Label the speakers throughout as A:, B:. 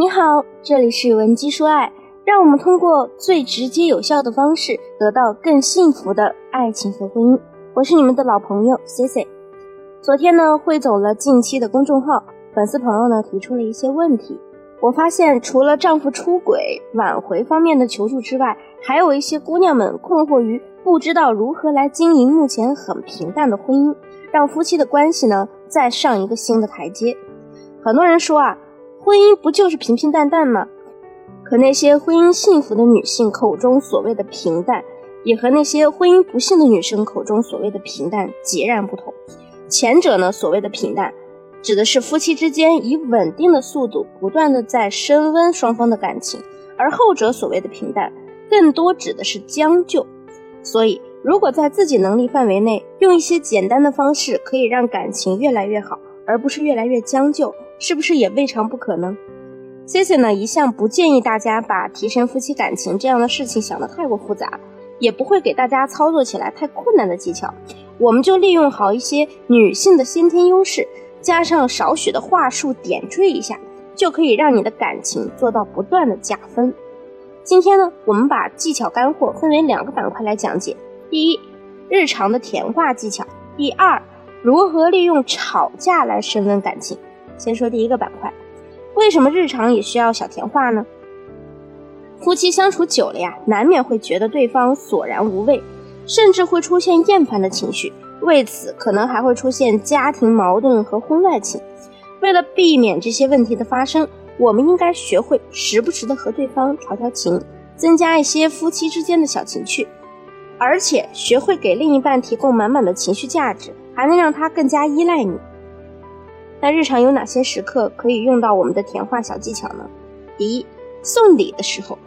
A: 你好，这里是文姬说爱，让我们通过最直接有效的方式，得到更幸福的爱情和婚姻。我是你们的老朋友 C C。昨天呢，汇总了近期的公众号，粉丝朋友呢提出了一些问题。我发现，除了丈夫出轨挽回方面的求助之外，还有一些姑娘们困惑于不知道如何来经营目前很平淡的婚姻，让夫妻的关系呢再上一个新的台阶。很多人说啊。婚姻不就是平平淡淡吗？可那些婚姻幸福的女性口中所谓的平淡，也和那些婚姻不幸的女生口中所谓的平淡截然不同。前者呢，所谓的平淡，指的是夫妻之间以稳定的速度不断的在升温双方的感情；而后者所谓的平淡，更多指的是将就。所以，如果在自己能力范围内，用一些简单的方式，可以让感情越来越好，而不是越来越将就。是不是也未尝不可呢？C C 呢一向不建议大家把提升夫妻感情这样的事情想得太过复杂，也不会给大家操作起来太困难的技巧。我们就利用好一些女性的先天优势，加上少许的话术点缀一下，就可以让你的感情做到不断的加分。今天呢，我们把技巧干货分为两个板块来讲解：第一，日常的甜话技巧；第二，如何利用吵架来升温感情。先说第一个板块，为什么日常也需要小甜话呢？夫妻相处久了呀，难免会觉得对方索然无味，甚至会出现厌烦的情绪，为此可能还会出现家庭矛盾和婚外情。为了避免这些问题的发生，我们应该学会时不时的和对方调调情，增加一些夫妻之间的小情趣，而且学会给另一半提供满满的情绪价值，还能让他更加依赖你。那日常有哪些时刻可以用到我们的甜话小技巧呢？第一，送礼的时候，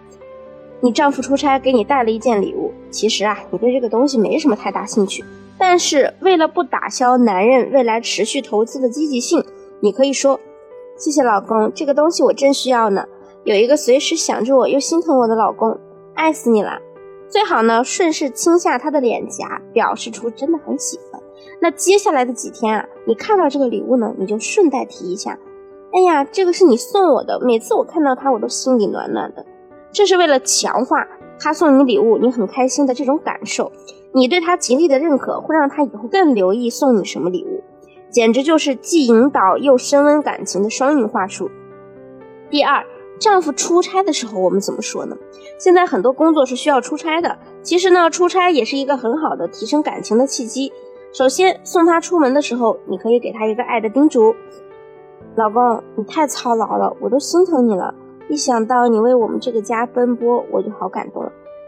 A: 你丈夫出差给你带了一件礼物，其实啊，你对这个东西没什么太大兴趣，但是为了不打消男人未来持续投资的积极性，你可以说：“谢谢老公，这个东西我正需要呢，有一个随时想着我又心疼我的老公，爱死你了。”最好呢，顺势亲下他的脸颊，表示出真的很喜欢。那接下来的几天啊，你看到这个礼物呢，你就顺带提一下，哎呀，这个是你送我的，每次我看到它，我都心里暖暖的。这是为了强化他送你礼物，你很开心的这种感受。你对他极力的认可，会让他以后更留意送你什么礼物，简直就是既引导又升温感情的双赢话术。第二，丈夫出差的时候，我们怎么说呢？现在很多工作是需要出差的，其实呢，出差也是一个很好的提升感情的契机。首先送他出门的时候，你可以给他一个爱的叮嘱：“老公，你太操劳了，我都心疼你了。一想到你为我们这个家奔波，我就好感动。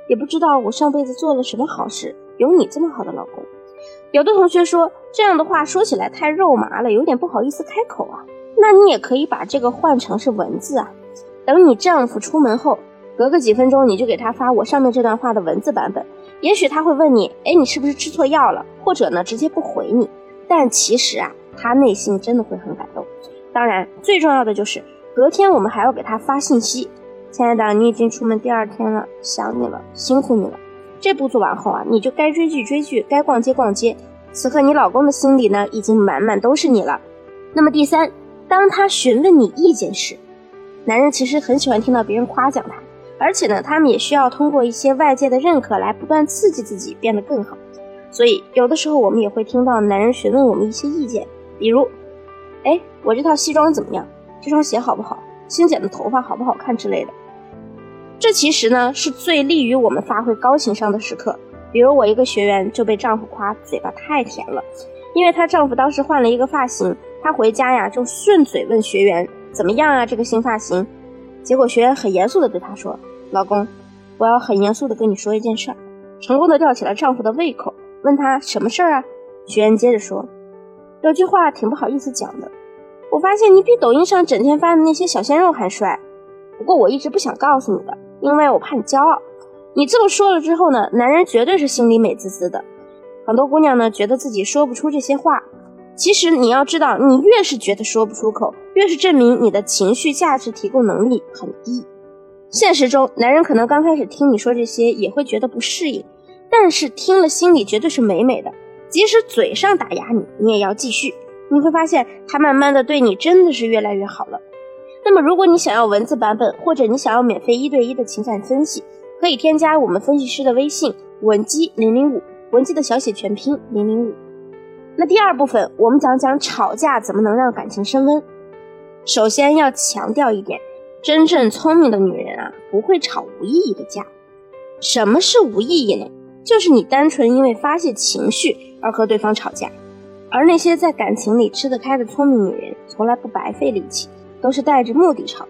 A: 也不知道我上辈子做了什么好事，有你这么好的老公。”有的同学说这样的话说起来太肉麻了，有点不好意思开口啊。那你也可以把这个换成是文字啊。等你丈夫出门后，隔个几分钟你就给他发我上面这段话的文字版本。也许他会问你，哎，你是不是吃错药了？或者呢，直接不回你。但其实啊，他内心真的会很感动。当然，最重要的就是隔天我们还要给他发信息，亲爱的，你已经出门第二天了，想你了，辛苦你了。这步做完后啊，你就该追剧追剧，该逛街逛街。此刻你老公的心里呢，已经满满都是你了。那么第三，当他询问你意见时，男人其实很喜欢听到别人夸奖他。而且呢，他们也需要通过一些外界的认可来不断刺激自己变得更好。所以有的时候我们也会听到男人询问我们一些意见，比如，哎，我这套西装怎么样？这双鞋好不好？新剪的头发好不好看之类的。这其实呢是最利于我们发挥高情商的时刻。比如我一个学员就被丈夫夸嘴巴太甜了，因为她丈夫当时换了一个发型，她回家呀就顺嘴问学员怎么样啊这个新发型。结果学员很严肃的对她说：“老公，我要很严肃地跟你说一件事儿。”成功地吊起了丈夫的胃口，问他什么事儿啊？学员接着说：“有句话挺不好意思讲的，我发现你比抖音上整天发的那些小鲜肉还帅。不过我一直不想告诉你的，因为我怕你骄傲。你这么说了之后呢，男人绝对是心里美滋滋的。很多姑娘呢，觉得自己说不出这些话。”其实你要知道，你越是觉得说不出口，越是证明你的情绪价值提供能力很低。现实中，男人可能刚开始听你说这些也会觉得不适应，但是听了心里绝对是美美的。即使嘴上打压你，你也要继续。你会发现他慢慢的对你真的是越来越好了。那么，如果你想要文字版本，或者你想要免费一对一的情感分析，可以添加我们分析师的微信文姬零零五，文姬的小写全拼零零五。那第二部分，我们讲讲吵架怎么能让感情升温。首先要强调一点，真正聪明的女人不会吵无意义的架。什么是无意义呢？就是你单纯因为发泄情绪而和对方吵架。而那些在感情里吃得开的聪明女人，从来不白费力气。都是带着目的吵。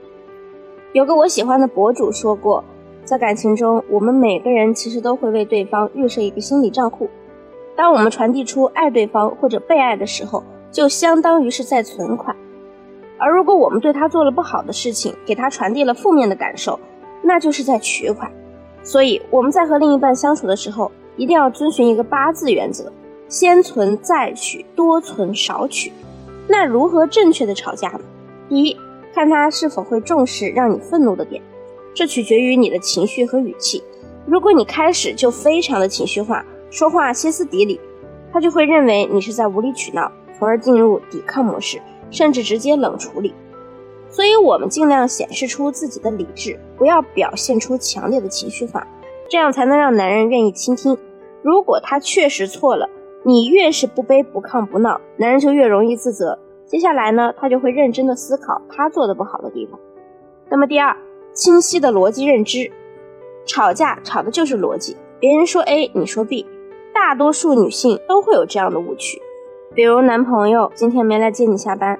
A: 有个我喜欢的博主说过，在感情中，我们每个人其实都会为对方预设一个心理账户。当我们传递出爱对方或者被爱的时候，就相当于是在存款。而如果我们对他做了不好的事情，给他传递了负面的感受，那就是在取款。所以我们在和另一半相处的时候，一定要遵循一个八字原则：先存再取，多存少取。那如何正确的吵架呢？第一。看他是否会重视让你愤怒的点，这取决于你的情绪和语气。如果你开始就非常的情绪化，说话歇斯底里，他就会认为你是在无理取闹，从而进入抵抗模式，甚至直接冷处理。所以，我们尽量显示出自己的理智，不要表现出强烈的情绪化，这样才能让男人愿意倾听。如果他确实错了，你越是不卑不亢不闹，男人就越容易自责。接下来呢，他就会认真的思考他做的不好的地方。那么第二，清晰的逻辑认知，吵架吵的就是逻辑。别人说 A，你说 B，大多数女性都会有这样的误区。比如男朋友今天没来接你下班，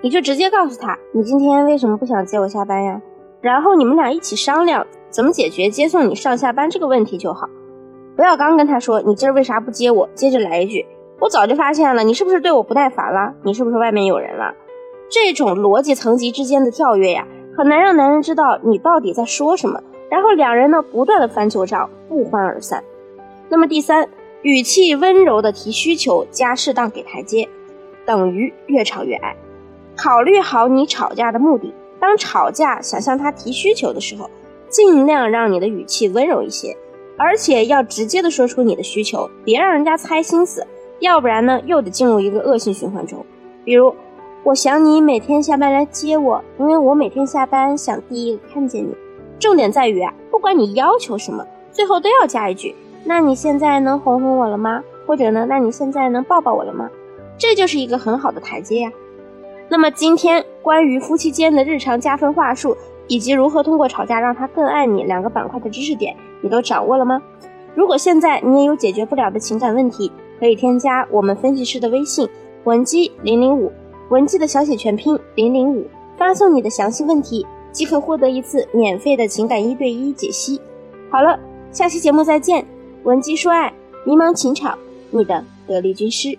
A: 你就直接告诉他，你今天为什么不想接我下班呀？然后你们俩一起商量怎么解决接送你上下班这个问题就好。不要刚跟他说你今儿为啥不接我，接着来一句。我早就发现了，你是不是对我不耐烦了？你是不是外面有人了？这种逻辑层级之间的跳跃呀，很难让男人知道你到底在说什么。然后两人呢，不断的翻旧账，不欢而散。那么第三，语气温柔的提需求加适当给台阶，等于越吵越爱。考虑好你吵架的目的，当吵架想向他提需求的时候，尽量让你的语气温柔一些，而且要直接的说出你的需求，别让人家猜心思。要不然呢，又得进入一个恶性循环中。比如，我想你每天下班来接我，因为我每天下班想第一个看见你。重点在于啊，不管你要求什么，最后都要加一句：“那你现在能哄哄我了吗？”或者呢，“那你现在能抱抱我了吗？”这就是一个很好的台阶呀。那么今天关于夫妻间的日常加分话术，以及如何通过吵架让他更爱你两个板块的知识点，你都掌握了吗？如果现在你也有解决不了的情感问题，可以添加我们分析师的微信文姬零零五，文姬的小写全拼零零五，发送你的详细问题，即可获得一次免费的情感一对一解析。好了，下期节目再见，文姬说爱，迷茫情场，你的得力军师。